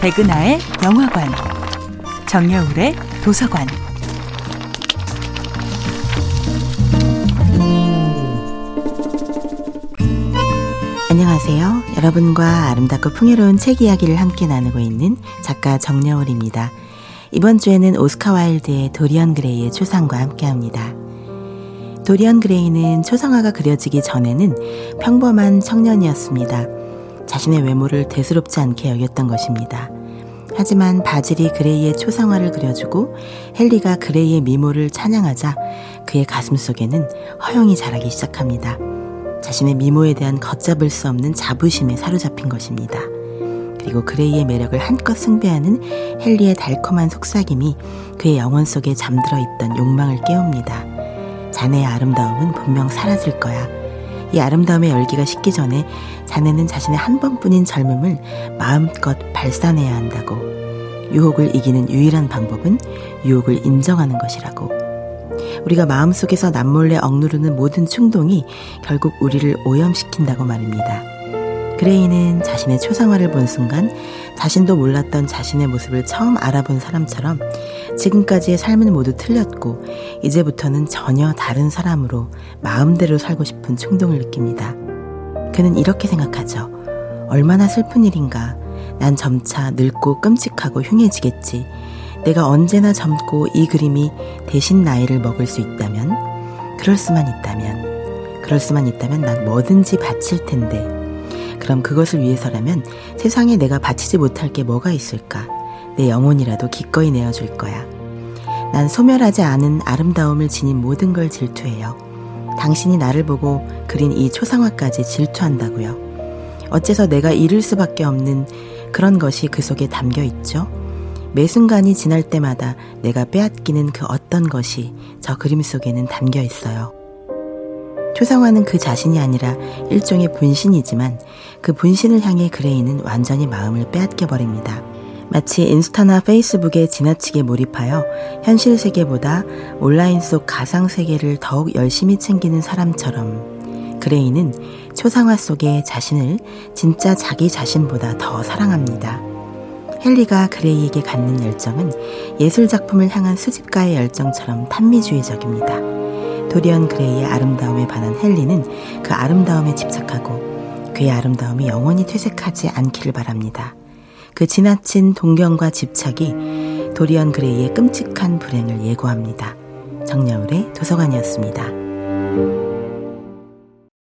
백은하의 영화관, 정여울의 도서관. 안녕하세요. 여러분과 아름답고 풍요로운 책 이야기를 함께 나누고 있는 작가 정여울입니다. 이번 주에는 오스카 와일드의 도리언 그레이의 초상과 함께 합니다. 도리언 그레이는 초상화가 그려지기 전에는 평범한 청년이었습니다. 자신의 외모를 대수롭지 않게 여겼던 것입니다. 하지만 바질이 그레이의 초상화를 그려주고 헨리가 그레이의 미모를 찬양하자 그의 가슴 속에는 허영이 자라기 시작합니다. 자신의 미모에 대한 걷잡을 수 없는 자부심에 사로잡힌 것입니다. 그리고 그레이의 매력을 한껏 숭배하는 헨리의 달콤한 속삭임이 그의 영혼 속에 잠들어 있던 욕망을 깨웁니다. 자네의 아름다움은 분명 사라질 거야. 이 아름다움의 열기가 식기 전에 자네는 자신의 한 번뿐인 젊음을 마음껏 발산해야 한다고. 유혹을 이기는 유일한 방법은 유혹을 인정하는 것이라고. 우리가 마음속에서 남몰래 억누르는 모든 충동이 결국 우리를 오염시킨다고 말입니다. 그레이는 자신의 초상화를 본 순간 자신도 몰랐던 자신의 모습을 처음 알아본 사람처럼 지금까지의 삶은 모두 틀렸고 이제부터는 전혀 다른 사람으로 마음대로 살고 싶은 충동을 느낍니다. 그는 이렇게 생각하죠. 얼마나 슬픈 일인가. 난 점차 늙고 끔찍하고 흉해지겠지. 내가 언제나 젊고 이 그림이 대신 나이를 먹을 수 있다면, 그럴 수만 있다면, 그럴 수만 있다면 난 뭐든지 바칠 텐데. 그럼 그것을 위해서라면 세상에 내가 바치지 못할 게 뭐가 있을까? 내 영혼이라도 기꺼이 내어줄 거야. 난 소멸하지 않은 아름다움을 지닌 모든 걸 질투해요. 당신이 나를 보고 그린 이 초상화까지 질투한다고요. 어째서 내가 잃을 수밖에 없는 그런 것이 그 속에 담겨 있죠? 매 순간이 지날 때마다 내가 빼앗기는 그 어떤 것이 저 그림 속에는 담겨 있어요. 초상화는 그 자신이 아니라 일종의 분신이지만 그 분신을 향해 그레이는 완전히 마음을 빼앗겨 버립니다. 마치 인스타나 페이스북에 지나치게 몰입하여 현실 세계보다 온라인 속 가상 세계를 더욱 열심히 챙기는 사람처럼 그레이는 초상화 속의 자신을 진짜 자기 자신보다 더 사랑합니다. 헨리가 그레이에게 갖는 열정은 예술 작품을 향한 수집가의 열정처럼 탄미주의적입니다. 도리언 그레이의 아름다움에 반한 헨리는 그 아름다움에 집착하고 그의 아름다움이 영원히 퇴색하지 않기를 바랍니다. 그 지나친 동경과 집착이 도리언 그레이의 끔찍한 불행을 예고합니다. 정여울의 도서관이었습니다.